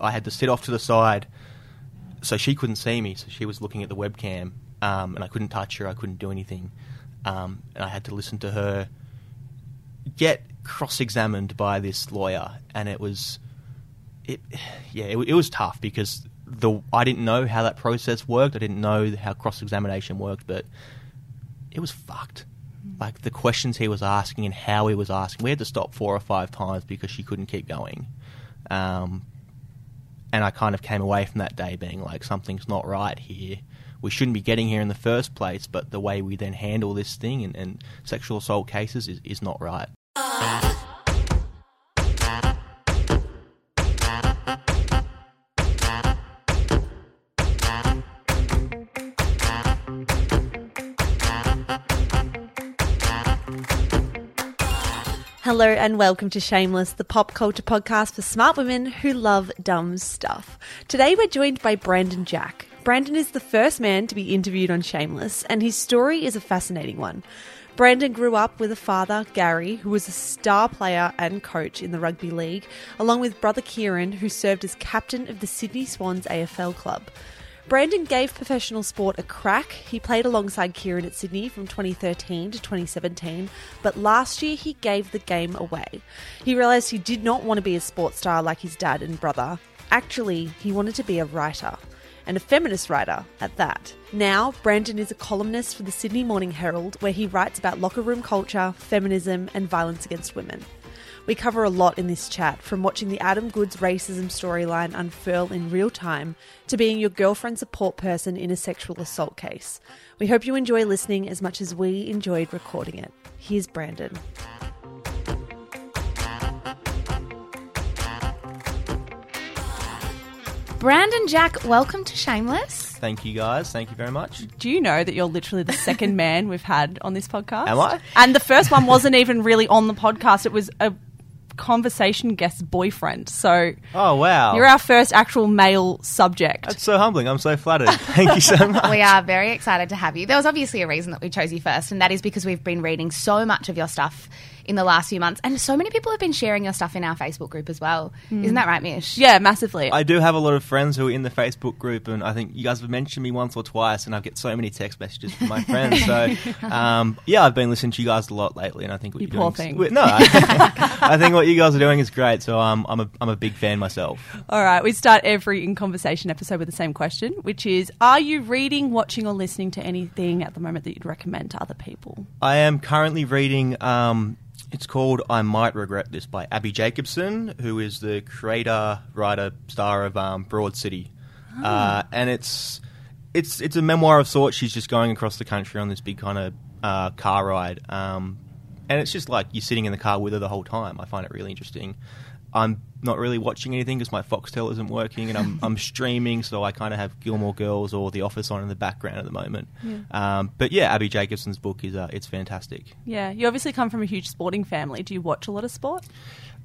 I had to sit off to the side so she couldn't see me. So she was looking at the webcam, um, and I couldn't touch her. I couldn't do anything, um, and I had to listen to her get cross-examined by this lawyer, and it was, it, yeah, it, it was tough because the I didn't know how that process worked. I didn't know how cross-examination worked, but it was fucked. Like the questions he was asking and how he was asking, we had to stop four or five times because she couldn't keep going. Um, and I kind of came away from that day being like, something's not right here. We shouldn't be getting here in the first place, but the way we then handle this thing and, and sexual assault cases is, is not right. Ah. Hello and welcome to Shameless, the pop culture podcast for smart women who love dumb stuff. Today we're joined by Brandon Jack. Brandon is the first man to be interviewed on Shameless, and his story is a fascinating one. Brandon grew up with a father, Gary, who was a star player and coach in the rugby league, along with brother Kieran, who served as captain of the Sydney Swans AFL club. Brandon gave professional sport a crack. He played alongside Kieran at Sydney from 2013 to 2017, but last year he gave the game away. He realised he did not want to be a sports star like his dad and brother. Actually, he wanted to be a writer, and a feminist writer at that. Now, Brandon is a columnist for the Sydney Morning Herald, where he writes about locker room culture, feminism, and violence against women. We cover a lot in this chat, from watching the Adam Goodes racism storyline unfurl in real time to being your girlfriend support person in a sexual assault case. We hope you enjoy listening as much as we enjoyed recording it. Here's Brandon. Brandon Jack, welcome to Shameless. Thank you guys. Thank you very much. Do you know that you're literally the second man we've had on this podcast? Am I? And the first one wasn't even really on the podcast, it was a conversation guest boyfriend. So Oh, wow. you're our first actual male subject. That's so humbling. I'm so flattered. Thank you so much. We are very excited to have you. There was obviously a reason that we chose you first, and that is because we've been reading so much of your stuff in the last few months, and so many people have been sharing your stuff in our Facebook group as well. Isn't that right, Mish? yeah, massively. I do have a lot of friends who are in the Facebook group, and I think you guys have mentioned me once or twice, and I get so many text messages from my friends. So, um, yeah, I've been listening to you guys a lot lately, and I think what You are poor doing. thing. No, I, I think what you guys are doing is great. So, um, I'm a I'm a big fan myself. All right, we start every in conversation episode with the same question, which is Are you reading, watching, or listening to anything at the moment that you'd recommend to other people? I am currently reading. Um, it's called "I Might Regret This" by Abbi Jacobson, who is the creator, writer, star of um, Broad City, uh, and it's it's it's a memoir of sorts. She's just going across the country on this big kind of uh, car ride, um, and it's just like you're sitting in the car with her the whole time. I find it really interesting. I'm not really watching anything because my Foxtel isn't working, and I'm I'm streaming, so I kind of have Gilmore Girls or The Office on in the background at the moment. Um, but yeah, Abbi Jacobson's book is uh, it's fantastic. Yeah, you obviously come from a huge sporting family. Do you watch a lot of sport?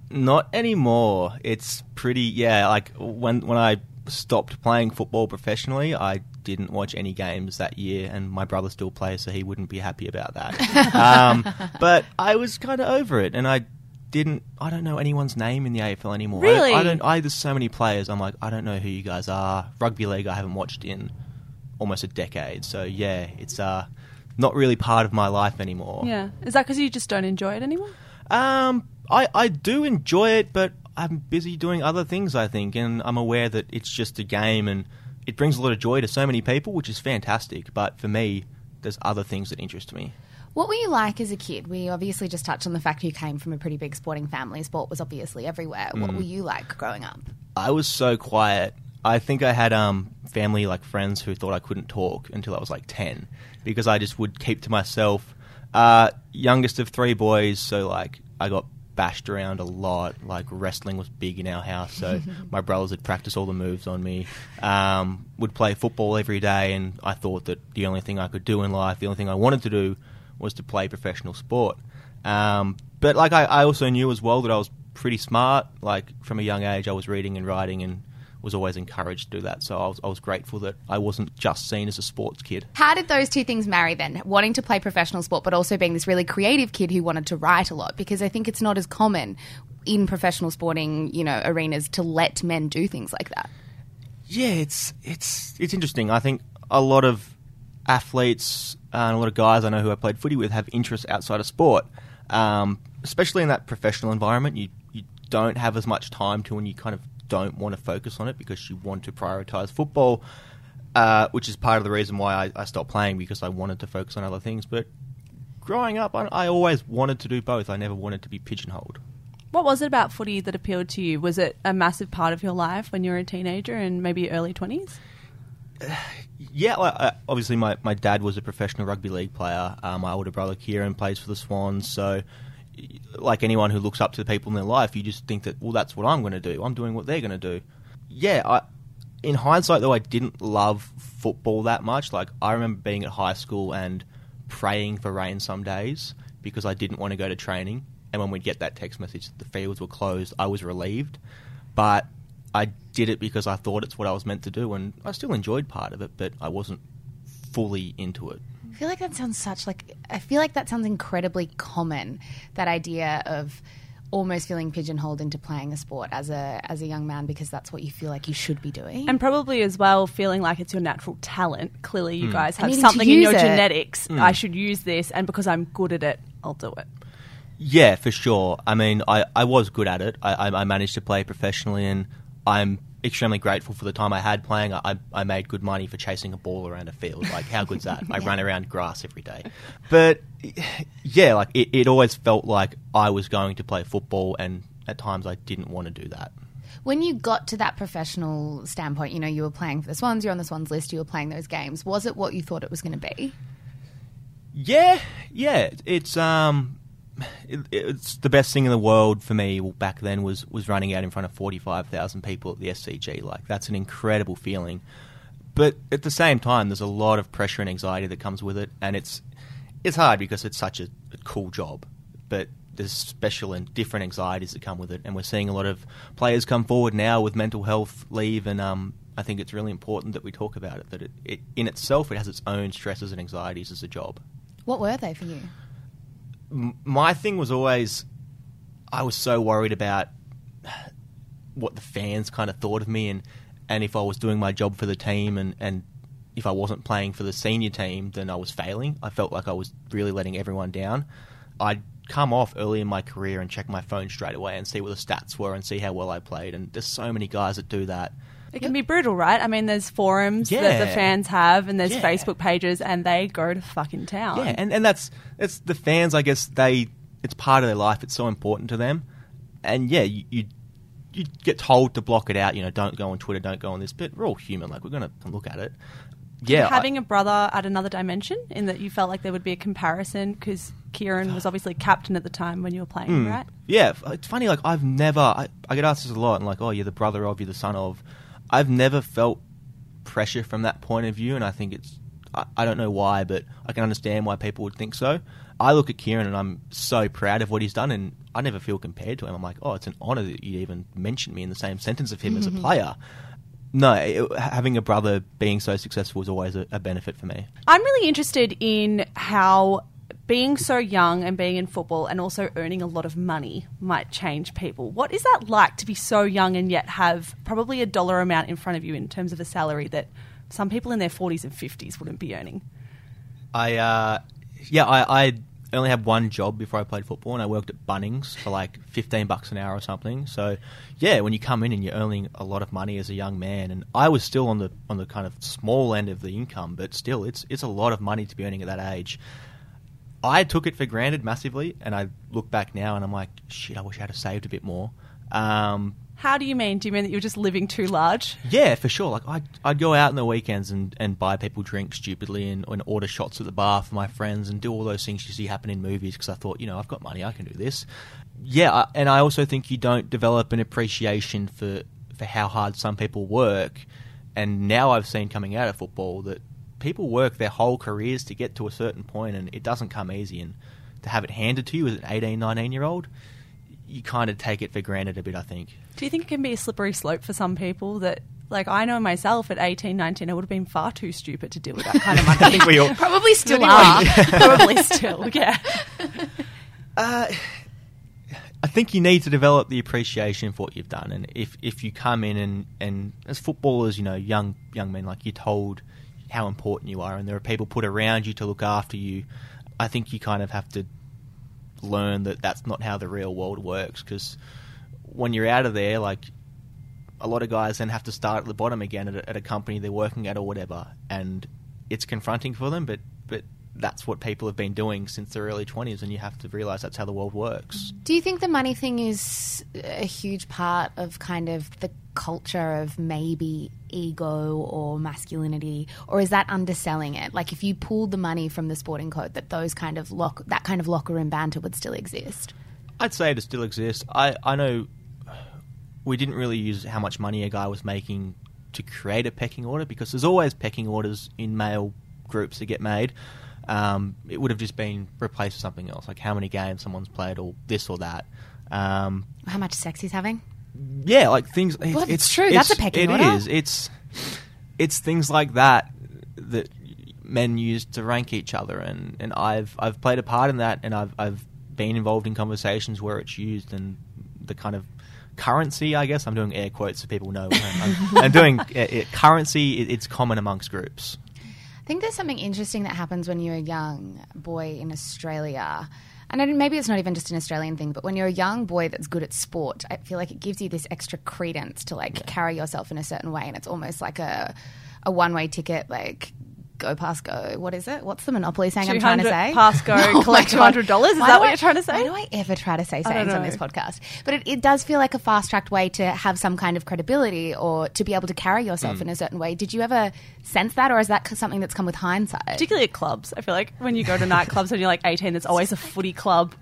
Not anymore. It's pretty yeah. Like when when I stopped playing football professionally, I didn't watch any games that year, and my brother still plays, so he wouldn't be happy about that. um, but I was kind of over it, and I didn't. I don't know anyone's name in the AFL anymore. I- Really? I, don't. I there's so many players. I'm like I don't know who you guys are. Rugby league I haven't watched in almost a decade. So yeah, it's uh not really part of my life anymore. Yeah. Is that because you just don't enjoy it anymore? Um, I, I do enjoy it, but I'm busy doing other things, I think, and I'm aware that it's just a game and it brings a lot of joy to so many people, which is fantastic. But for me, there's other things that interest me. What were you like as a kid? We obviously just touched on the fact you came from a pretty big sporting family. Sport was obviously everywhere. What were you like growing up? I was so quiet. I think I had um, family, like friends, who thought I couldn't talk until I was like 10 because I just would keep to myself. Uh, youngest of three boys, so like I got bashed around a lot. Like wrestling was big in our house, so my brothers would practice all the moves on me. Um, would play football every day, and I thought that the only thing I could do in life, the only thing I wanted to do, was to play professional sport. Um, but like I, I also knew as well that I was pretty smart. Like from a young age, I was reading and writing and was always encouraged to do that. So I was, I was grateful that I wasn't just seen as a sports kid. How did those two things marry then? Wanting to play professional sport, but also being this really creative kid who wanted to write a lot? Because I think it's not as common in professional sporting, you know, arenas to let men do things like that? Yeah, it's it's it's interesting. I think a lot of athletes uh, and a lot of guys I know who I played footy with have interests outside of sport, um, especially in that professional environment. You you don't have as much time to, and you kind of don't want to focus on it because you want to prioritize football, uh, which is part of the reason why I, I, stopped playing because I wanted to focus on other things. But growing up, I, I always wanted to do both. I never wanted to be pigeonholed. What was it about footy that appealed to you? Was it a massive part of your life when you were a teenager and maybe early 20s? Yeah, obviously my, my dad was a professional rugby league player. Uh, my older brother Kieran plays for the Swans. So, like anyone who looks up to the people in their life, you just think that, well, that's what I'm going to do. I'm doing what they're going to do. Yeah, I, in hindsight, though, I didn't love football that much. Like, I remember being at high school and praying for rain some days because I didn't want to go to training and when we'd get that text message that the fields were closed, I was relieved. But I did it because I thought it's what I was meant to do, and I still enjoyed part of it, but I wasn't fully into it. I feel like that sounds such like I feel like that sounds incredibly common. That idea of almost feeling pigeonholed into playing a sport as a as a young man because that's what you feel like you should be doing. And probably as well feeling like it's your natural talent. Clearly you mm. guys have something in your it. genetics. Mm. I should use this and because I'm good at it, I'll do it. Yeah, for sure. I mean, I, I was good at it. I, I, managed to play professionally, and I'm extremely grateful for the time I had playing. I, I made good money for chasing a ball around a field. Like, how good's that? I ran around grass every day. But yeah, like it, it always felt like I was going to play football, and at times I didn't want to do that. When you got to that professional standpoint, you know, you were playing for the Swans, you're on the Swans list, you were playing those games. Was it what you thought it was going to be? Yeah, yeah. It's um, it, it's the best thing in the world for me back then was was running out in front of 45,000 people at the SCG. Like that's an incredible feeling. But at the same time, there's a lot of pressure and anxiety that comes with it, and it's it's hard because it's such a, a cool job. But there's special and different anxieties that come with it, and we're seeing a lot of players come forward now with mental health leave, and um, I think it's really important that we talk about it. That it, it in itself it has its own stresses and anxieties as a job. What were they for you? My thing was always I was so worried about what the fans kind of thought of me and and if I was doing my job for the team and and if I wasn't playing for the senior team then I was failing. I felt like I was really letting everyone down. I'd come off early in my career and check my phone straight away and see what the stats were and see how well I played and there's so many guys that do that it can be brutal, right? I mean, there's forums yeah. that the fans have, and there's yeah. Facebook pages, and they go to fucking town. Yeah, and, and that's it's the fans. I guess they it's part of their life. It's so important to them, and yeah, you, you you get told to block it out. You know, don't go on Twitter, don't go on this. But we're all human. Like we're going to look at it. Yeah, having a brother at another dimension in that you felt like there would be a comparison because Kieran was obviously captain at the time when you were playing, mm, right? Yeah, it's funny. Like I've never, I, I get asked this a lot, and like, oh, you're the brother of, you're the son of. I've never felt pressure from that point of view, and I think it's I, I don't know why, but I can understand why people would think so. I look at Kieran and I'm so proud of what he's done, and I never feel compared to him. I'm like, oh, it's an honour that you even mentioned me in the same sentence of him as a mm-hmm. player. No, it, having a brother being so successful is always a, a benefit for me. I'm really interested in how being so young and being in football and also earning a lot of money might change people. What is that like to be so young and yet have probably a dollar amount in front of you in terms of a salary that some people in their 40s and 50s wouldn't be earning? I, uh, yeah, I, I only had one job before I played football, and I worked at Bunnings for like fifteen bucks an hour or something. So, yeah, when you come in and you're earning a lot of money as a young man, and I was still on the on the kind of small end of the income, but still, it's it's a lot of money to be earning at that age. I took it for granted massively, and I look back now and I'm like, shit, I wish I had saved a bit more. Um, How do you mean? Do you mean that you're just living too large? Yeah, for sure. Like I'd, I'd go out in the weekends and, and buy people drinks stupidly and, and order shots at the bar for my friends and do all those things you see happen in movies because I thought, you know, I've got money, I can do this. Yeah, and I also think you don't develop an appreciation for for how hard some people work. And now I've seen coming out of football that people work their whole careers to get to a certain point and it doesn't come easy and to have it handed to you as an 18 19 year old you kind of take it for granted a bit i think do you think it can be a slippery slope for some people that like I know myself at 18, 19, I would have been far too stupid to deal with that kind of money. I think we all probably still are. probably still, yeah. Uh, I think you need to develop the appreciation for what you've done, and if if you come in and and as footballers, you know, young young men, like you're told how important you are, and there are people put around you to look after you. I think you kind of have to learn that that's not how the real world works because when you're out of there, like a lot of guys then have to start at the bottom again at a, at a company they're working at or whatever, and it's confronting for them. But but that's what people have been doing since their early twenties, and you have to realize that's how the world works. Do you think the money thing is a huge part of kind of the culture of maybe ego or masculinity, or is that underselling it? Like if you pulled the money from the sporting code, that those kind of lock that kind of locker room banter would still exist. I'd say it still exists. I, I know we didn't really use how much money a guy was making to create a pecking order because there's always pecking orders in male groups that get made. Um, it would have just been replaced with something else, like how many games someone's played or this or that. Um, How much sex he's having? yeah, like things. It's, Well, it's it's true. That's a pecking It order. is. It's it's things like that that men use to rank each other, and, and I've I've played a part in that, and I've I've been involved in conversations where it's used, and the kind of currency, I guess I'm doing air quotes so people know. I'm, I'm, I'm doing uh, uh, currency. It, it's common amongst groups. I think there's something interesting that happens when you're a young boy in Australia. And maybe it's not even just an Australian thing, but when you're a young boy that's good at sport, I feel like it gives you this extra credence to like carry yourself in a certain way, and it's almost like a a one way ticket, like go past go. What is it? What's the monopoly saying I'm trying to say? pass go, Oh collect $200? Is Why that what I- you're trying to say? Why do I ever try to say don't sayings on this podcast? But it, it does feel like a fast tracked way to have some kind of credibility or to be able to carry yourself Mm. in a certain way. Did you ever sense that, or is that something that's come with hindsight? particularly at clubs. I feel like when you go to nightclubs and you're like 18, there's always a footy club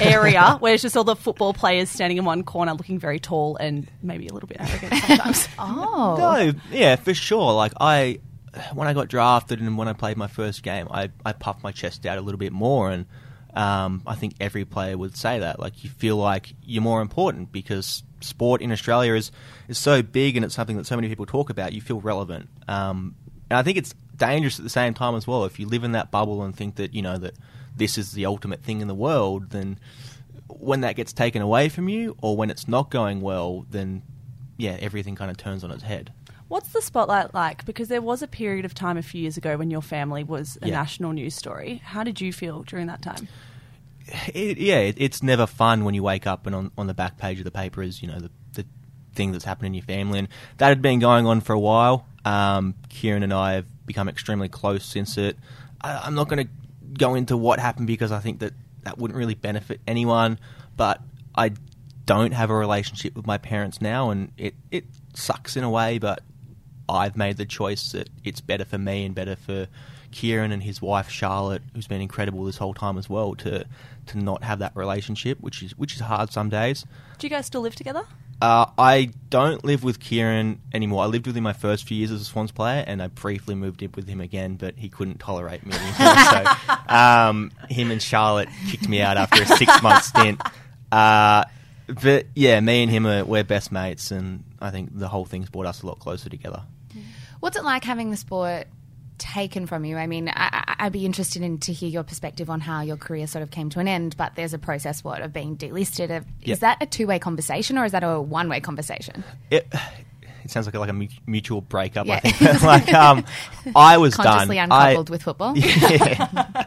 area where it's just all the football players standing in one corner looking very tall and maybe a little bit arrogant sometimes. Oh, No, yeah, for sure. Like I, when I got drafted and when I played my first game, I, I puffed my chest out a little bit more, and um, I think every player would say that. Like you feel like you're more important because sport in Australia is is so big and it's something that so many people talk about. You feel relevant, um, and I think it's dangerous at the same time as well. If you live in that bubble and think that you know that this is the ultimate thing in the world, then when that gets taken away from you or when it's not going well, then yeah, everything kind of turns on its head. What's the spotlight like? Because there was a period of time a few years ago when your family was a Yeah. national news story. How did you feel during that time? It, yeah, it, it's never fun when you wake up and on, on the back page of the paper is you know the, the thing that's happened in your family, and that had been going on for a while. Um, Kieran and I have become extremely close since it. I, I'm not going to go into what happened because I think that that wouldn't really benefit anyone, but I don't have a relationship with my parents now, and it it sucks in a way, but I've made the choice that it's better for me and better for Kieran and his wife Charlotte, who's been incredible this whole time as well, to to not have that relationship, which is which is hard some days. Do you guys still live together? Uh, I don't live with Kieran anymore. I lived with him my first few years as a Swans player, and I briefly moved in with him again, but he couldn't tolerate me anymore. so um, him and Charlotte kicked me out after a six month stint. Uh, but yeah, me and him are we're best mates, and I think the whole thing's brought us a lot closer together. What's it like having the sport taken from you? I mean, I, I- I'd be interested in to hear your perspective on how your career sort of came to an end. But there's a process, what, of being delisted. Of, Yep. Is that a two way conversation or is that a one way conversation? It, it sounds like a, like a mutual breakup. Yeah. I think. like um, I was done. Consciously I- uncoupled with football. Yeah.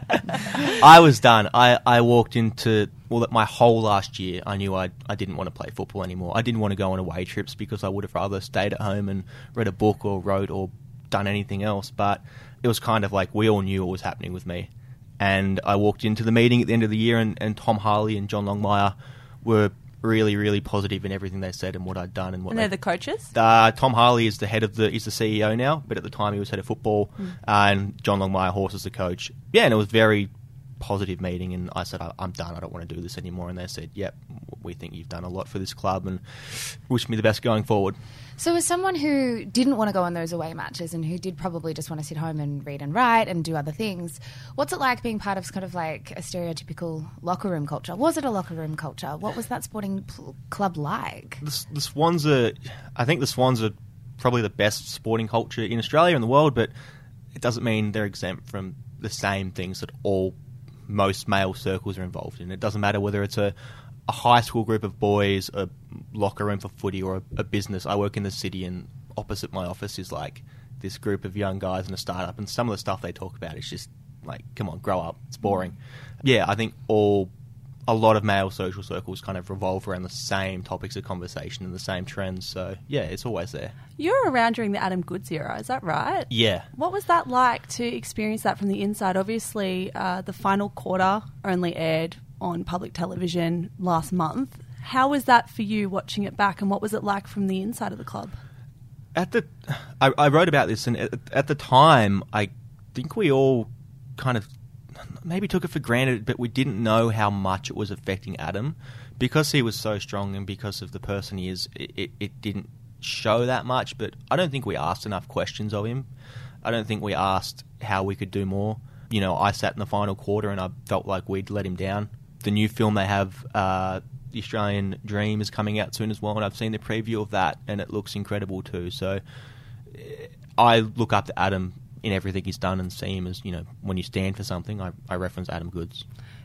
I was done. I, I walked into well that my whole last year I knew I I didn't want to play football anymore. I didn't want to go on away trips because I would have rather stayed at home and read a book or wrote or done anything else. But it was kind of like we all knew what was happening with me. And I walked into the meeting at the end of the year and, and Tom Harley and John Longmire were really, really positive in everything they said and what I'd done and what And they they're the coaches? uh, Tom Harley is the head of the he's the CEO now, but at the time he was head of football, uh, and John Longmire Horse is the coach. Yeah, and it was very positive meeting, and I said I, I'm done. I don't want to do this anymore. And they said, Yep, we think you've done a lot for this club, and wish me the best going forward. So, as someone who didn't want to go on those away matches and who did probably just want to sit home and read and write and do other things, what's it like being part of kind of like a stereotypical locker room culture? Was it a locker room culture? What was that sporting pl- club like? The, the Swans are, I think the Swans are probably the best sporting culture in Australia and the world, but it doesn't mean they're exempt from the same things that all most male circles are involved in. It doesn't matter whether it's a a high school group of boys, a locker room for footy, or a, a business. I work in the city, and opposite my office is like this group of young guys in a startup, and some of the stuff they talk about is just like, come on, grow up. It's boring. Yeah, I think all a lot of male social circles kind of revolve around the same topics of conversation and the same trends. So yeah, it's always there. You were around during the Adam Goodes era, is that right? Yeah. What was that like to experience that from the inside? Obviously, uh, the final quarter only aired on public television last month. How was that for you watching it back, and what was it like from the inside of the club? At the, I, I wrote about this, and at, at the time, I think we all kind of maybe took it for granted, but we didn't know how much it was affecting Adam because he was so strong and because of the person he is. It, it, it didn't show that much, but I don't think we asked enough questions of him. I don't think we asked how we could do more. You know, I sat in the final quarter and I felt like we'd let him down. The new film they have, uh, The Australian Dream, is coming out soon as well, and I've seen the preview of that, and it looks incredible too. So eh, I look up to Adam in everything he's done and see him as, you know, when you stand for something, I, I reference Adam Goodes.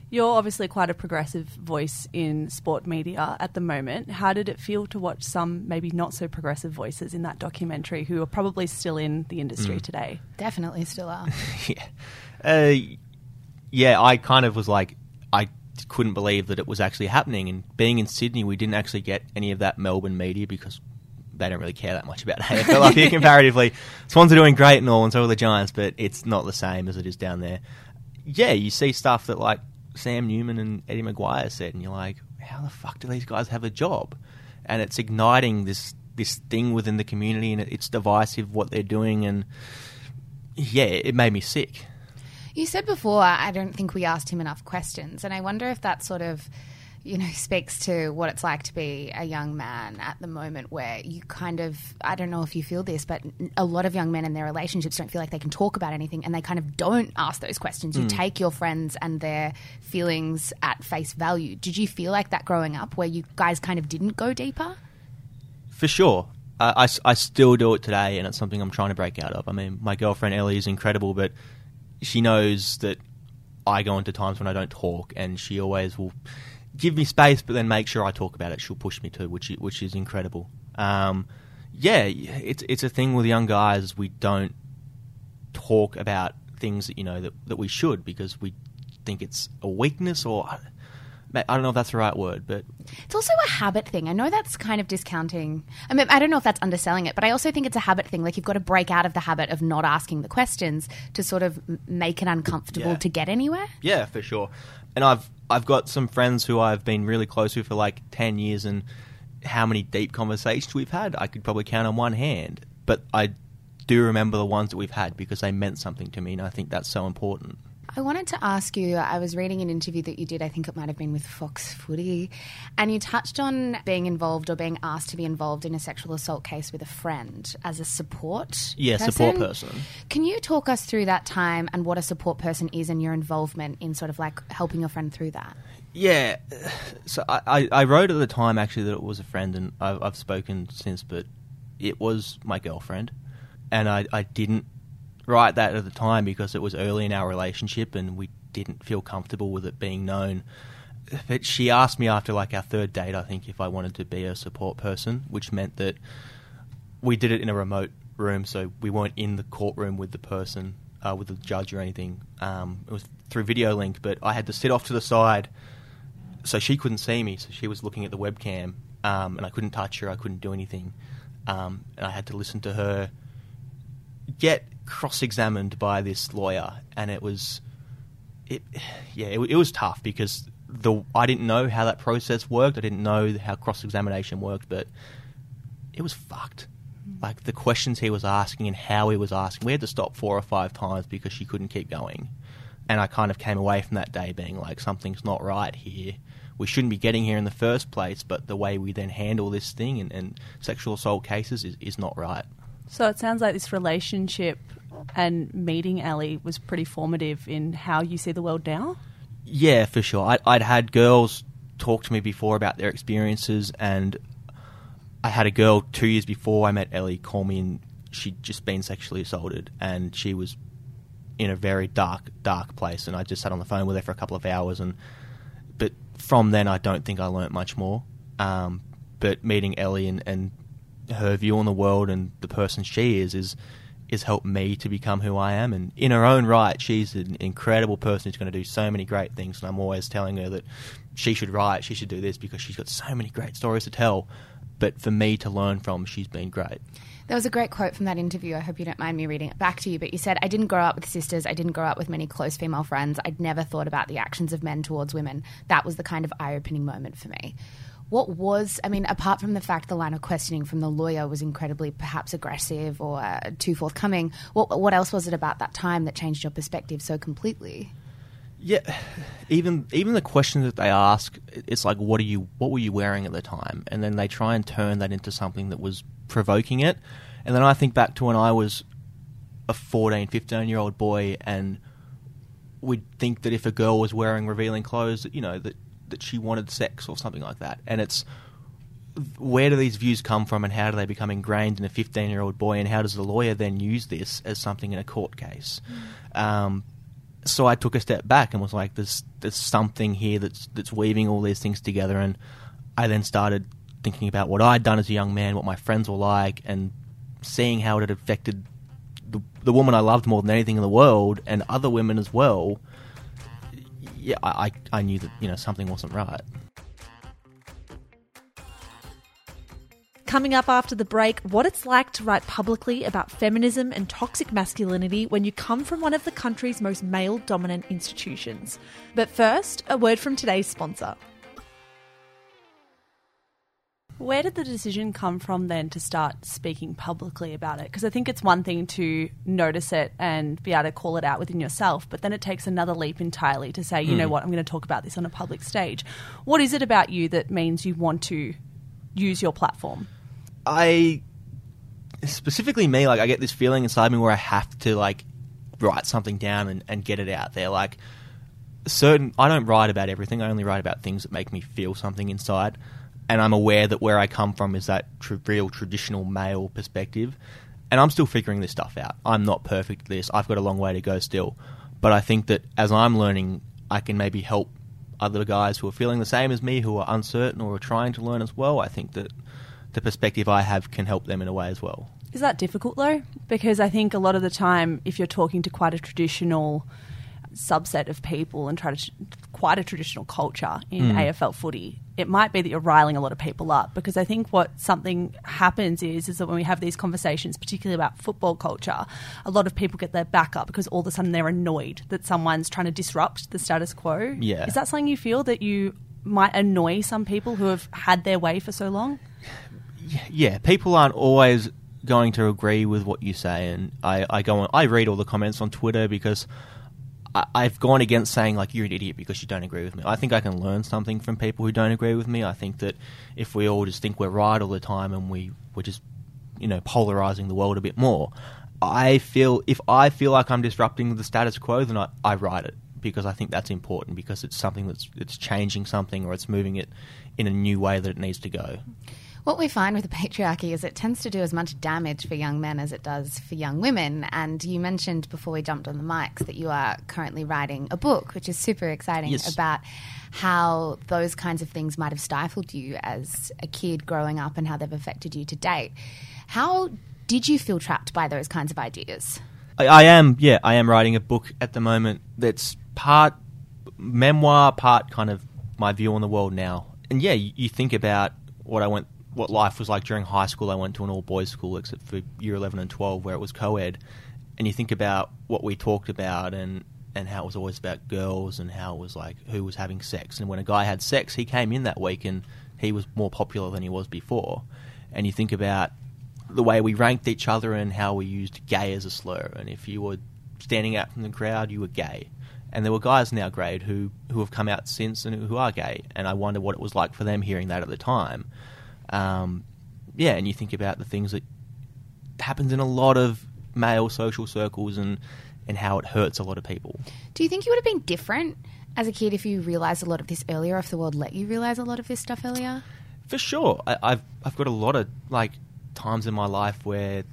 You're obviously quite a progressive voice in sport media at the moment. How did it feel to watch some maybe not so progressive voices in that documentary who are probably still in the industry today? Definitely still are. yeah. Uh, yeah, I kind of was like, I couldn't believe that it was actually happening. And being in Sydney, we didn't actually get any of that Melbourne media because they don't really care that much about AFL up here comparatively. Swans are doing great and all, and so are the Giants, but it's not the same as it is down there. Yeah, you see stuff that like Sam Newman and Eddie McGuire said, and you're like, how the fuck do these guys have a job? And it's igniting this this thing within the community, and it's divisive what they're doing, and yeah, it made me sick. You said before, I don't think we asked him enough questions, and I wonder if that sort of you know, speaks to what it's like to be a young man at the moment where you kind of, I don't know if you feel this, but a lot of young men in their relationships don't feel like they can talk about anything and they kind of don't ask those questions. You mm. take your friends and their feelings at face value. Did you feel like that growing up where you guys kind of didn't go deeper? For sure. I, I still do it today and it's something I'm trying to break out of. I mean, my girlfriend Ellie is incredible, but she knows that I go into times when I don't talk and she always will give me space, but then make sure I talk about it. She'll push me to, which which is incredible. Um, yeah, it's it's a thing with young guys. We don't talk about things that you know that that we should because we think it's a weakness or I don't know if that's the right word, but it's also a habit thing. I know that's kind of discounting. I mean, I don't know if that's underselling it, but I also think it's a habit thing. Like you've got to break out of the habit of not asking the questions to sort of make it uncomfortable yeah. to get anywhere. Yeah, for sure. And I've I've got some friends who I've been really close with for like 10 years, and how many deep conversations we've had, I could probably count on one hand. But I do remember the ones that we've had because they meant something to me, and I think that's so important. I wanted to ask you I was reading an interview that you did, I think it might have been with Fox Footy, and you touched on being involved or being asked to be involved in a sexual assault case with a friend as a support Yeah, person. support person. Can you talk us through that time and what a support person is and your involvement in sort of like helping your friend through that? Yeah, so I, I wrote at the time actually that it was a friend, and I've, I've spoken since, but it was my girlfriend, and I, I didn't write that at the time because it was early in our relationship and we didn't feel comfortable with it being known. But she asked me after like our third date, I think, if I wanted to be a support person, which meant that we did it in a remote room, so we weren't in the courtroom with the person, uh, with the judge or anything. Um, it was through video link, but I had to sit off to the side so she couldn't see me. So she was looking at the webcam, um, and I couldn't touch her. I couldn't do anything, um, and I had to listen to her get cross-examined by this lawyer, and it was, it, yeah, it, it was tough because the I didn't know how that process worked. I didn't know how cross-examination worked, but it was fucked. Like the questions he was asking and how he was asking, we had to stop four or five times because she couldn't keep going. And I kind of came away from that day being like, something's not right here. We shouldn't be getting here in the first place, but the way we then handle this thing and, and sexual assault cases is, is not right. So it sounds like this relationship and meeting Ellie was pretty formative in how you see the world now. Yeah, for sure. I, I'd had girls talk to me before about their experiences, and I had a girl two years before I met Ellie call me, and she'd just been sexually assaulted, and she was in a very dark, dark place. And I just sat on the phone with her for a couple of hours, and but from then, I don't think I learnt much more. Um, but meeting Ellie and, and her view on the world and the person she is is has helped me to become who I am. And in her own right, she's an incredible person who's going to do so many great things. And I'm always telling her that she should write, she should do this because she's got so many great stories to tell. But for me to learn from, she's been great. There was a great quote from that interview. I hope you don't mind me reading it back to you. But you said, I didn't grow up with sisters. I didn't grow up with many close female friends. I'd never thought about the actions of men towards women. That was the kind of eye opening moment for me. What was, I mean, apart from the fact the line of questioning from the lawyer was incredibly perhaps aggressive or uh, too forthcoming, what, what else was it about that time that changed your perspective so completely? Yeah, even even the questions that they ask, it's like, what are you, what were you wearing at the time? And then they try and turn that into something that was provoking it. And then I think back to when I was a 14, 15 year old boy, and we'd think that if a girl was wearing revealing clothes, you know, that that she wanted sex or something like that. And it's where do these views come from, and how do they become ingrained in a 15 year old boy, and how does the lawyer then use this as something in a court case? Um, so I took a step back and was like, "There's there's something here that's that's weaving all these things together." And I then started thinking about what I'd done as a young man, what my friends were like, and seeing how it had affected the, the woman I loved more than anything in the world, and other women as well. Yeah, I I knew that you know something wasn't right. Coming up after the break, what it's like to write publicly about feminism and toxic masculinity when you come from one of the country's most male dominant institutions. But first, a word from today's sponsor. Where did the decision come from then to start speaking publicly about it? Because I think it's one thing to notice it and be able to call it out within yourself, but then it takes another leap entirely to say, you mm. know hmm. what, I'm going to talk about this on a public stage. What is it about you that means you want to use your platform? I specifically me, like I get this feeling inside me where I have to like write something down and, and get it out there. Like certain, I don't write about everything. I only write about things that make me feel something inside. And I'm aware that where I come from is that tr- real traditional male perspective. And I'm still figuring this stuff out. I'm not perfect at this. I've got a long way to go still. But I think that as I'm learning, I can maybe help other guys who are feeling the same as me, who are uncertain or are trying to learn as well. I think that the perspective I have can help them in a way as well. Is that difficult though? Because I think a lot of the time, if you're talking to quite a traditional subset of people and try to quite a traditional culture in mm. AFL footy, it might be that you're riling a lot of people up because I think what something happens is is that when we have these conversations, particularly about football culture, a lot of people get their back up because all of a sudden they're annoyed that someone's trying to disrupt the status quo. Yeah. Is that something you feel that you might annoy some people who have had their way for so long? yeah, people aren't always going to agree with what you say, and I, I go on, I read all the comments on Twitter because I, have gone against saying like you're an idiot because you don't agree with me. I think I can learn something from people who don't agree with me. I think that if we all just think we're right all the time and we we're just you know polarizing the world a bit more, I feel if I feel like I'm disrupting the status quo, then I, I write it because I think that's important because it's something that's it's changing something or it's moving it in a new way that it needs to go. What we find with the patriarchy is it tends to do as much damage for young men as it does for young women. And you mentioned before we jumped on the mics that you are currently writing a book, which is super exciting, yes. about how those kinds of things might have stifled you as a kid growing up and how they've affected you to date. How did you feel trapped by those kinds of ideas? I, I am, yeah, I am writing a book at the moment that's part memoir, part kind of my view on the world now. And yeah, you, you think about what I went what life was like during high school. I went to an all boys school except for year 11 and 12 where it was co ed. And you think about what we talked about and, and how it was always about girls and how it was like who was having sex. And when a guy had sex, he came in that week and he was more popular than he was before. And you think about the way we ranked each other and how we used gay as a slur. And if you were standing out from the crowd, you were gay. And there were guys in our grade who, who have come out since and who are gay. And I wonder what it was like for them hearing that at the time. Um, yeah, and you think about the things that happens in a lot of male social circles and and how it hurts a lot of people. Do you think you would have been different as a kid if you realized a lot of this earlier? If the world let you realize a lot of this stuff earlier? For sure, I, I've I've got a lot of like times in my life where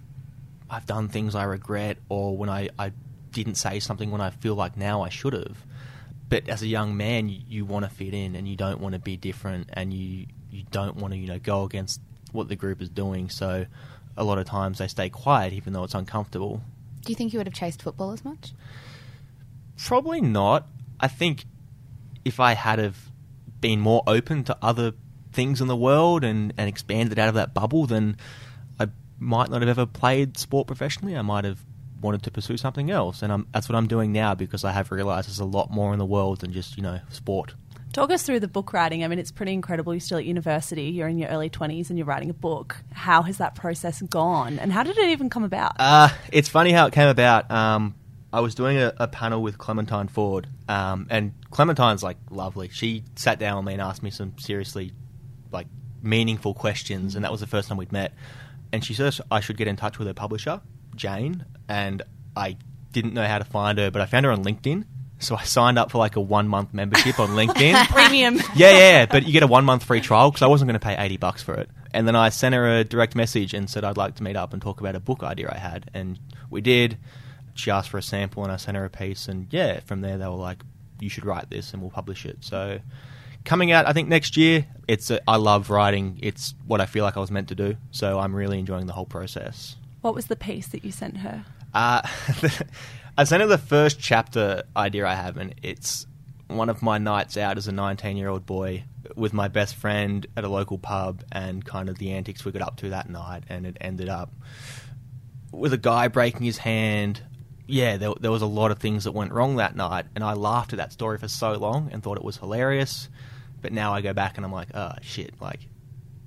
I've done things I regret, or when I, I didn't say something when I feel like now I should have. but as a young man, you, you want to fit in and you don't want to be different and you you don't want to you know go against what the group is doing. So a lot of times they stay quiet even though it's uncomfortable. Do you think you would have chased football as much? Probably not. I think if I had have been more open to other things in the world and, and expanded out of that bubble, then I might not have ever played sport professionally. I might have wanted to pursue something else, and I'm, that's what I'm doing now because I have realised there's a lot more in the world than just you know sport. Talk us through the book writing. I mean, it's pretty incredible. You're still at university, you're in your early 20s, and you're writing a book. How has that process gone, and how did it even come about? Uh, it's funny how it came about. Um, I was doing a, a panel with Clementine Ford, um, and Clementine's like lovely. She sat down with me and asked me some seriously, like, meaningful questions, and that was the first time we'd met. And she said I should get in touch with her publisher, Jane, and I didn't know how to find her, but I found her on LinkedIn. So I signed up for like a one month membership on LinkedIn. Premium. yeah, yeah, but you get a one month free trial because I wasn't going to pay 80 bucks for it. And then I sent her a direct message and said I'd like to meet up and talk about a book idea I had. And we did. She asked for a sample and I sent her a piece. And yeah, from there they were like, you should write this and we'll publish it. So coming out, I think next year, it's a, I love writing. It's what I feel like I was meant to do. So I'm really enjoying the whole process. What was the piece that you sent her? Uh, I sent her the first chapter idea I have, and it's one of my nights out as a 19 year old boy with my best friend at a local pub and kind of the antics we got up to that night. And it ended up with a guy breaking his hand. Yeah, there, there was a lot of things that went wrong that night, and I laughed at that story for so long and thought it was hilarious. But now I go back and I'm like, oh shit, like,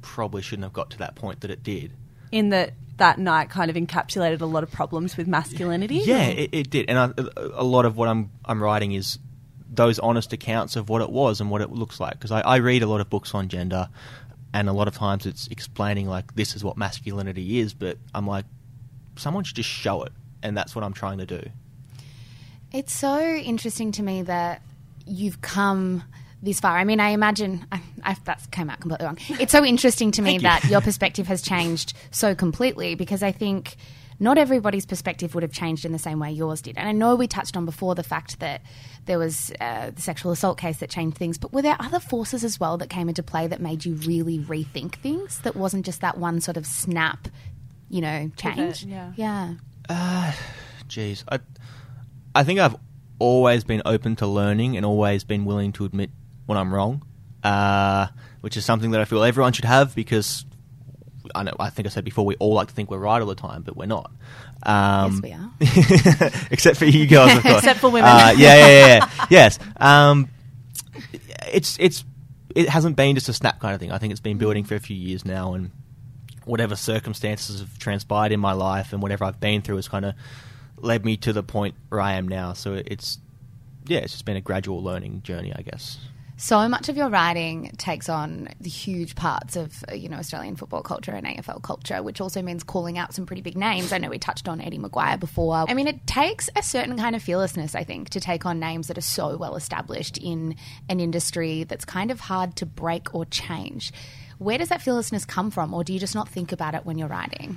probably shouldn't have got to that point that it did. In that that night kind of encapsulated a lot of problems with masculinity. Yeah, it, it did, and I, a lot of what I'm I'm writing is those honest accounts of what it was and what it looks like. Because I, I read a lot of books on gender, and a lot of times it's explaining like this is what masculinity is, but I'm like, someone should just show it, and that's what I'm trying to do. It's so interesting to me that you've come this far. I mean, I imagine I, I, that came out completely wrong. It's so interesting to me that your perspective has changed so completely because I think not everybody's perspective would have changed in the same way yours did. And I know we touched on before the fact that there was uh, the sexual assault case that changed things, but were there other forces as well that came into play that made you really rethink things? That wasn't just that one sort of snap, you know, change. yeah. Yeah. Uh, Jeez, I I think I've always been open to learning and always been willing to admit when I'm wrong, uh, which is something that I feel everyone should have because I know I think I said before we all like to think we're right all the time, but we're not. Um, yes, we are. except for you girls, of course. Except for women. Uh, yeah, yeah, yeah, yeah. yes. Um, it's it's it hasn't been just a snap kind of thing. I think it's been building for a few years now, and whatever circumstances have transpired in my life and whatever I've been through has kind of led me to the point where I am now. So it's yeah, it's just been a gradual learning journey, I guess. So much of your writing takes on the huge parts of uh, you know Australian football culture and AFL culture, which also means calling out some pretty big names. I know we touched on Eddie McGuire before. I mean, it takes a certain kind of fearlessness, I think, to take on names that are so well established in an industry that's kind of hard to break or change. Where does that fearlessness come from, or do you just not think about it when you're writing?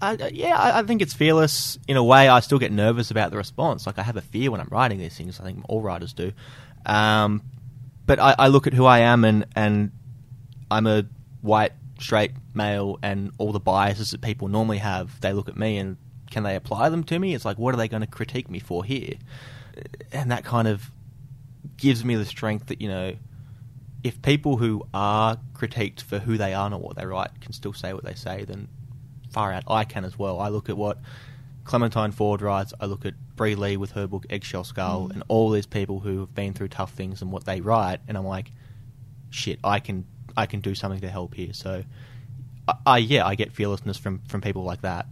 I, yeah, I, I think it's fearless in a way. I still get nervous about the response. Like I have a fear when I'm writing these things. I think all writers do. Um, but I, I look at who I am, and and I'm a white straight male, and all the biases that people normally have. They look at me, and can they apply them to me? It's like, what are they going to critique me for here? And that kind of gives me the strength that you know if people who are critiqued for who they are, not what they write, can still say what they say, then far out I can as well. I look at what Clementine Ford writes, I look at Bri Lee with her book Eggshell Skull, Mm. and all these people who have been through tough things and what they write, and I'm like, shit, I can I can do something to help here. So, I, I yeah, I get fearlessness from from people like that.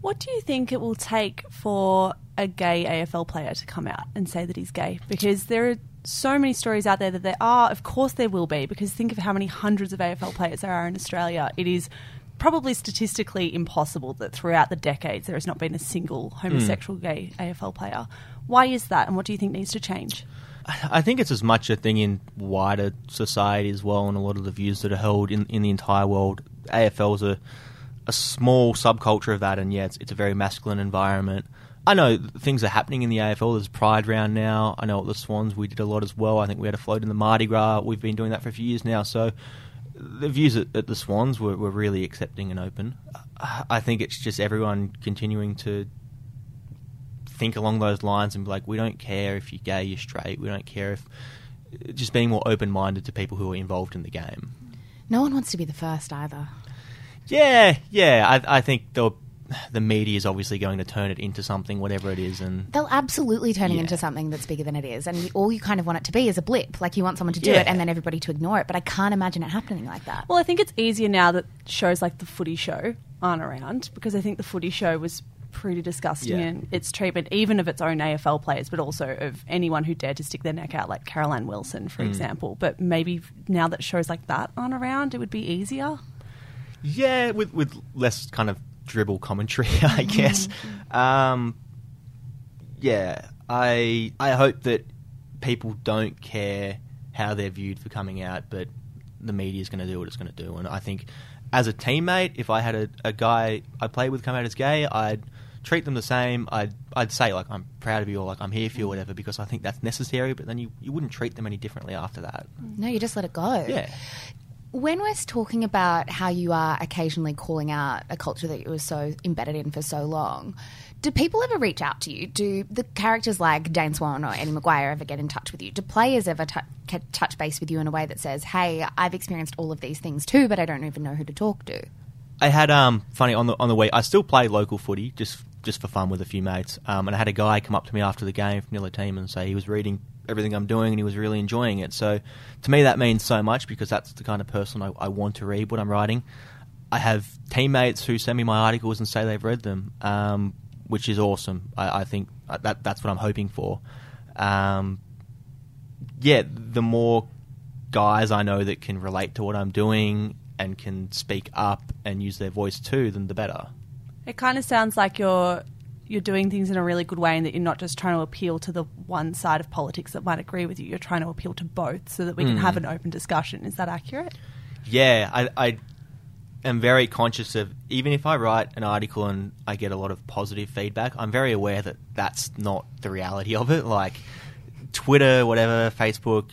What do you think it will take for a gay AFL player to come out and say that he's gay? Because there are so many stories out there that there are. Of course, there will be. Because think of how many hundreds of AFL players there are in Australia. It is probably statistically impossible that throughout the decades there has not been a single homosexual gay AFL player. Why is that, and what do you think needs to change? I think it's as much a thing in wider society as well, and a lot of the views that are held in, in the entire world. AFL is a, a small subculture of that, and yeah, it's, it's a very masculine environment. I know things are happening in the AFL. There's Pride round now. I know at the Swans we did a lot as well. I think we had a float in the Mardi Gras. We've been doing that for a few years now. So the views at, at the Swans were, were really accepting and open. I think it's just everyone continuing to think along those lines and be like, we don't care if you're gay, you're straight. We don't care if just being more open minded to people who are involved in the game. No one wants to be the first either. Yeah, yeah. I, I think the the media is obviously going to turn it into something, whatever it is, and They'll absolutely turn it Yeah. into something that's bigger than it is. And all you kind of want it to be is a blip. Like you want someone to do Yeah. it and then everybody to ignore it. But I can't imagine it happening like that. Well, I think it's easier now that shows like the Footy Show aren't around because I think the Footy Show was pretty disgusting Yeah. in its treatment, even of its own AFL players, but also of anyone who dared to stick their neck out, like Caroline Wilson, Mm. for example. But maybe now that shows like that aren't around, it would be easier. yeah, with with less kind of dribble commentary, I guess. Um, yeah, I I hope that people don't care how they're viewed for coming out, but the media is going to do what it's going to do. And I think, as a teammate, if I had a, a guy I played with come out as gay, I'd treat them the same. I'd I'd say like I'm proud of you or like I'm here for you or whatever because I think that's necessary. But then you, you wouldn't treat them any differently after that. No, you just let it go. Yeah. When we're talking about how you are occasionally calling out a culture that you were so embedded in for so long, do people ever reach out to you? Do the characters like Dane Swan or Eddie McGuire ever get in touch with you? Do players ever ca- touch base with you in a way that says, "Hey, I've experienced all of these things too, but I don't even know who to talk to"? I had um funny on the on the way. I still play local footy just just for fun with a few mates. Um, and I had a guy come up to me after the game from the other team and say he was reading everything I'm doing and he was really enjoying it. So to me that means so much because that's the kind of person I, I want to read what I'm writing. I have teammates who send me my articles and say they've read them, um, which is awesome. I, I think uh, that that's what I'm hoping for. Um, yeah, the more guys I know that can relate to what I'm doing and can speak up and use their voice too, then the better. It kind of sounds like you're you're doing things in a really good way and that you're not just trying to appeal to the one side of politics that might agree with you. You're trying to appeal to both so that we can have an open discussion. Is that accurate? Yeah, I, I am very conscious of even if I write an article and I get a lot of positive feedback, I'm very aware that that's not the reality of it. Like Twitter, whatever, Facebook,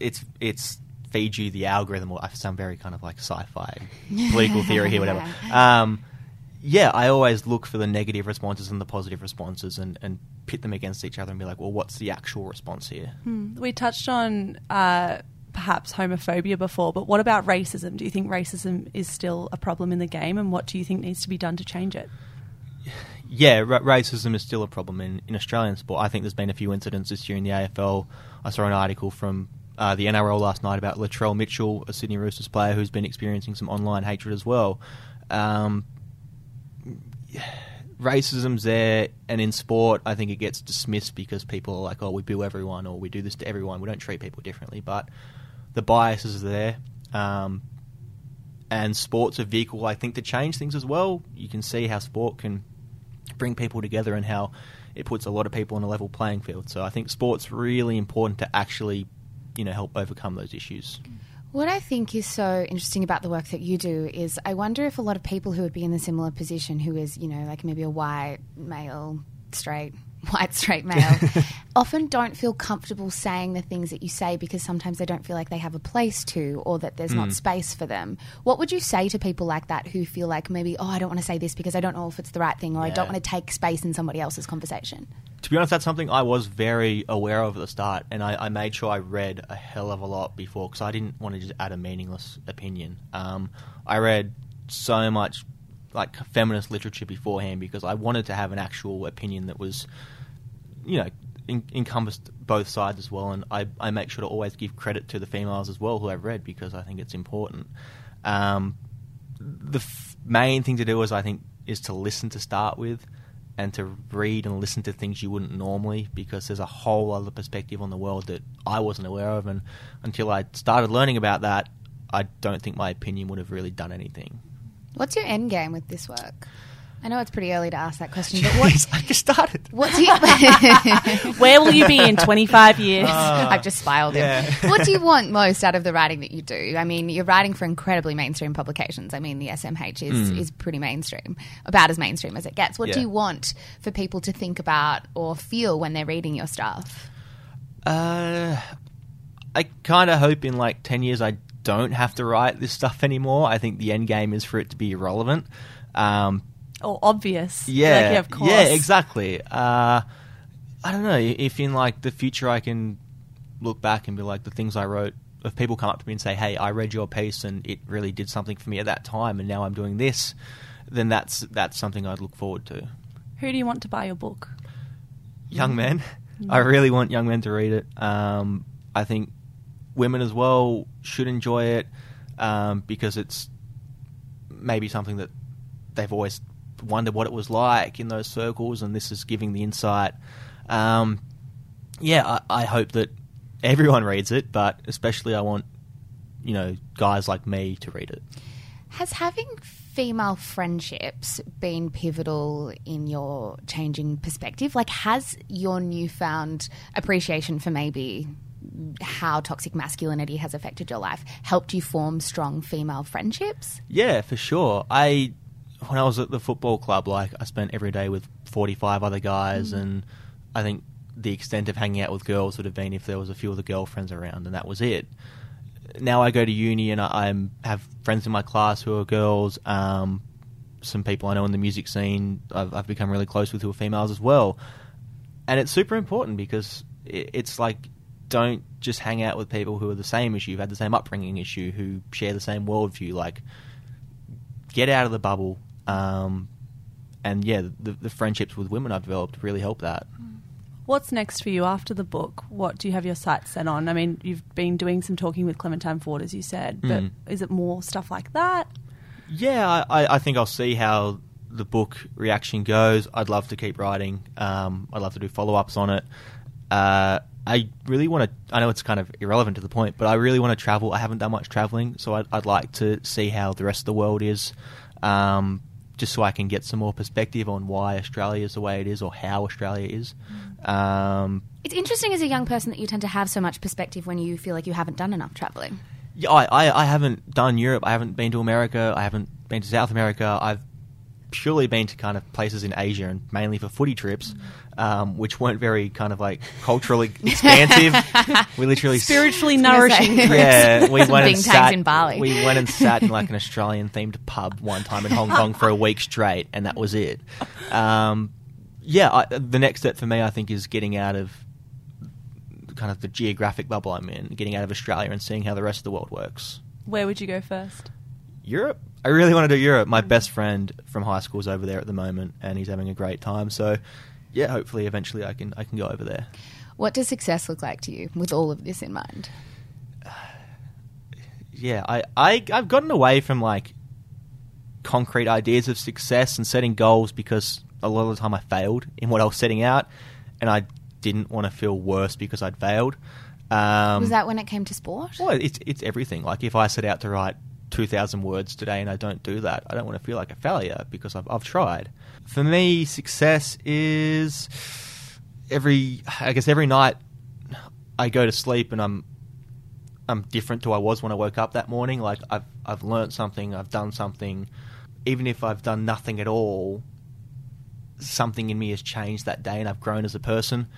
it's it's feeds you the algorithm. Or I sound very kind of like sci-fi political theory here, whatever. Um, yeah, I always look for the negative responses and the positive responses and, and pit them against each other and be like, well, what's the actual response here? We touched on uh, perhaps homophobia before, but what about racism? Do you think racism is still a problem in the game, and what do you think needs to be done to change it? yeah, ra- racism is still a problem in, in Australian sport. I think there's been a few incidents this year in the AFL. I saw an article from uh, the NRL last night about Latrell Mitchell, a Sydney Roosters player who's been experiencing some online hatred as well. Um, racism's there, and in sport, I think it gets dismissed because people are like, "Oh, we boo everyone," or "We do this to everyone." We don't treat people differently, but the biases are there. Um, and sport's a vehicle, I think, to change things as well. You can see how sport can bring people together and how it puts a lot of people on a level playing field. So I think sport's really important to actually, you know, help overcome those issues. What I think is so interesting about the work that you do is I wonder if a lot of people who would be in a similar position, who is, you know, like maybe a white male, straight, white straight male, often don't feel comfortable saying the things that you say because sometimes they don't feel like they have a place to or that there's not space for them. What would you say to people like that who feel like maybe, oh, I don't want to say this because I don't know if it's the right thing or I don't want to take space in somebody else's conversation? To be honest, that's something I was very aware of at the start, and I, I made sure I read a hell of a lot before because I didn't want to just add a meaningless opinion. Um, I read so much like feminist literature beforehand because I wanted to have an actual opinion that was, you know, en- encompassed both sides as well. And I, I make sure to always give credit to the females as well who I've read because I think it's important. Um, the f- main thing to do is I think is to listen to start with and to read and listen to things you wouldn't normally because there's a whole other perspective on the world that I wasn't aware of and until I started learning about that I don't think my opinion would have really done anything. What's your end game with this work? I know it's pretty early to ask that question, but what, Jeez, I just started. what do you? Where will you be in 25 years? I've just spiraled yeah. him. What do you want most out of the writing that you do? I mean, you're writing for incredibly mainstream publications. I mean, the SMH is, is pretty mainstream, about as mainstream as it gets. What do you want for people to think about or feel when they're reading your stuff? Uh, I kind of hope in like 10 years I don't have to write this stuff anymore. I think the end game is for it to be irrelevant. Um, or obvious? yeah, Like, yeah, of course. yeah, exactly. Uh, I don't know if in like the future I can look back and be like the things I wrote. If people come up to me and say, "Hey, I read your piece and it really did something for me at that time, and now I'm doing this," then that's that's something I'd look forward to. Who do you want to buy your book? young men. I really want young men to read it. Um, I think women as well should enjoy it um, because it's maybe something that they've always wondered what it was like in those circles, and this is giving the insight. Um, yeah, I, I hope that everyone reads it, but especially I want you know guys like me to read it. Has having female friendships been pivotal in your changing perspective? Like, has your newfound appreciation for maybe how toxic masculinity has affected your life helped you form strong female friendships? Yeah, for sure. I when I was at the football club, like I spent every day with forty five other guys, and I think the extent of hanging out with girls would have been if there was a few of the girlfriends around, and that was it. Now I go to uni and I I'm, have friends in my class who are girls. Um, some people I know in the music scene I've, I've become really close with who are females as well, and it's super important because it, it's like don't just hang out with people who are the same as you, who've had the same upbringing as you, who share the same worldview. Like get out of the bubble. Um, and yeah, the, the friendships with women I've developed really help that. What's next for you after the book? What do you have your sights set on? I mean, you've been doing some talking with Clementine Ford, as you said, but Mm. is it more stuff like that? Yeah, I, I- think I'll see how the book reaction goes. I'd love to keep writing. Um, I'd love to do follow ups on it. Uh, I really want to. I know it's kind of irrelevant to the point, but I really want to travel. I haven't done much traveling, so I'd, I'd like to see how the rest of the world is, um, just so I can get some more perspective on why Australia is the way it is or how Australia is. Um, It's interesting as a young person that you tend to have so much perspective when you feel like you haven't done enough traveling. Yeah, I, I, I haven't done Europe. I haven't been to America. I haven't been to South America. I've purely been to kind of places in Asia and mainly for footy trips, um, which weren't very kind of like culturally expansive. we literally Spiritually gonna nourishing. say. trips. yeah, we Some went and sat in Bali. We went and sat in like an Australian themed pub one time in Hong Kong for a week straight, and that was it. Um, yeah, I, the next step for me, I think, is getting out of kind of the geographic bubble I'm in, getting out of Australia and seeing how the rest of the world works. Where would you go first? Europe. I really want to do Europe. My best friend from high school is over there at the moment, and he's having a great time. So, yeah, hopefully, eventually, I can I can go over there. What does success look like to you with all of this in mind? Yeah, I, I I've gotten away from like concrete ideas of success and setting goals because a lot of the time I failed in what I was setting out, and I didn't want to feel worse because I'd failed. Um, Was that when it came to sport? Well, it's it's everything. Like if I set out to write two thousand words today and I don't do that, I don't want to feel like a failure because I've I've tried. For me, success is every I guess every night I go to sleep and I'm I'm different to I was when I woke up that morning. Like I've I've learned something, I've done something, even if I've done nothing at all. Something in me has changed that day, and I've grown as a person.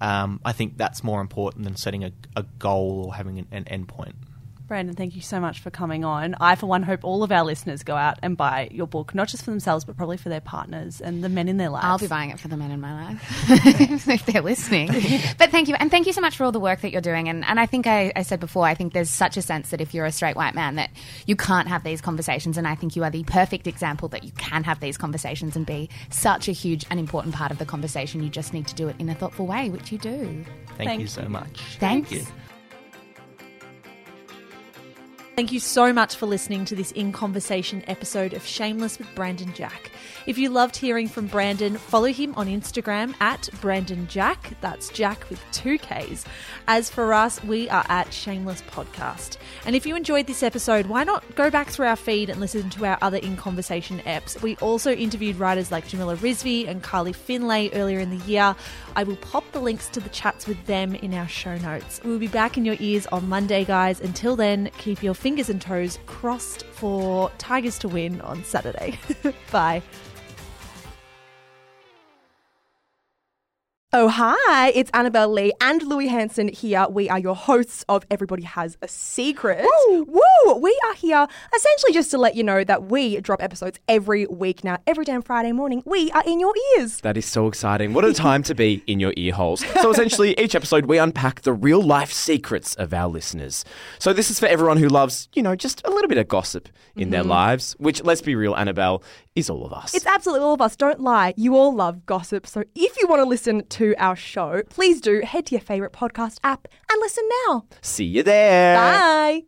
Um, I think that's more important than setting a, a goal or having an, an end point. Brandon, thank you so much for coming on. I, for one, hope all of our listeners go out and buy your book, not just for themselves, but probably for their partners and the men in their lives. I'll be buying it for the men in my life if they're listening. but thank you. And thank you so much for all the work that you're doing. And, and I think I, I said before, I think there's such a sense that if you're a straight white man, that you can't have these conversations. And I think you are the perfect example that you can have these conversations and be such a huge and important part of the conversation. You just need to do it in a thoughtful way, which you do. Thank, Thank you so much. Thanks. Thank you. Thank you so much for listening to this In Conversation episode of Shameless with Brandon Jack. If you loved hearing from Brandon, follow him on Instagram at Brandon Jack. That's Jack with two Ks. As for us, we are at Shameless Podcast. And if you enjoyed this episode, why not go back through our feed and listen to our other In Conversation eps? We also interviewed writers like Jamila Rizvi and Carly Findlay earlier in the year. I will pop the links to the chats with them in our show notes. We'll be back in your ears on Monday, guys. Until then, keep your fingers and toes crossed for Tigers to win on Saturday. Bye. Oh, hi, it's Annabelle Lee and Louis Hanson here. We are your hosts of Everybody Has a Secret. Woo! Woo! We are here essentially just to let you know that we drop episodes every week now. Every damn Friday morning, we are in your ears. That is so exciting. What a time to be in your ear holes. So, essentially, each episode we unpack the real life secrets of our listeners. So, this is for everyone who loves, you know, just a little bit of gossip in their mm-hmm. lives, which, let's be real, Annabelle, is all of us. It's absolutely all of us. Don't lie. You all love gossip. So if you want to listen to our show, please do head to your favourite podcast app and listen now. See you there. Bye.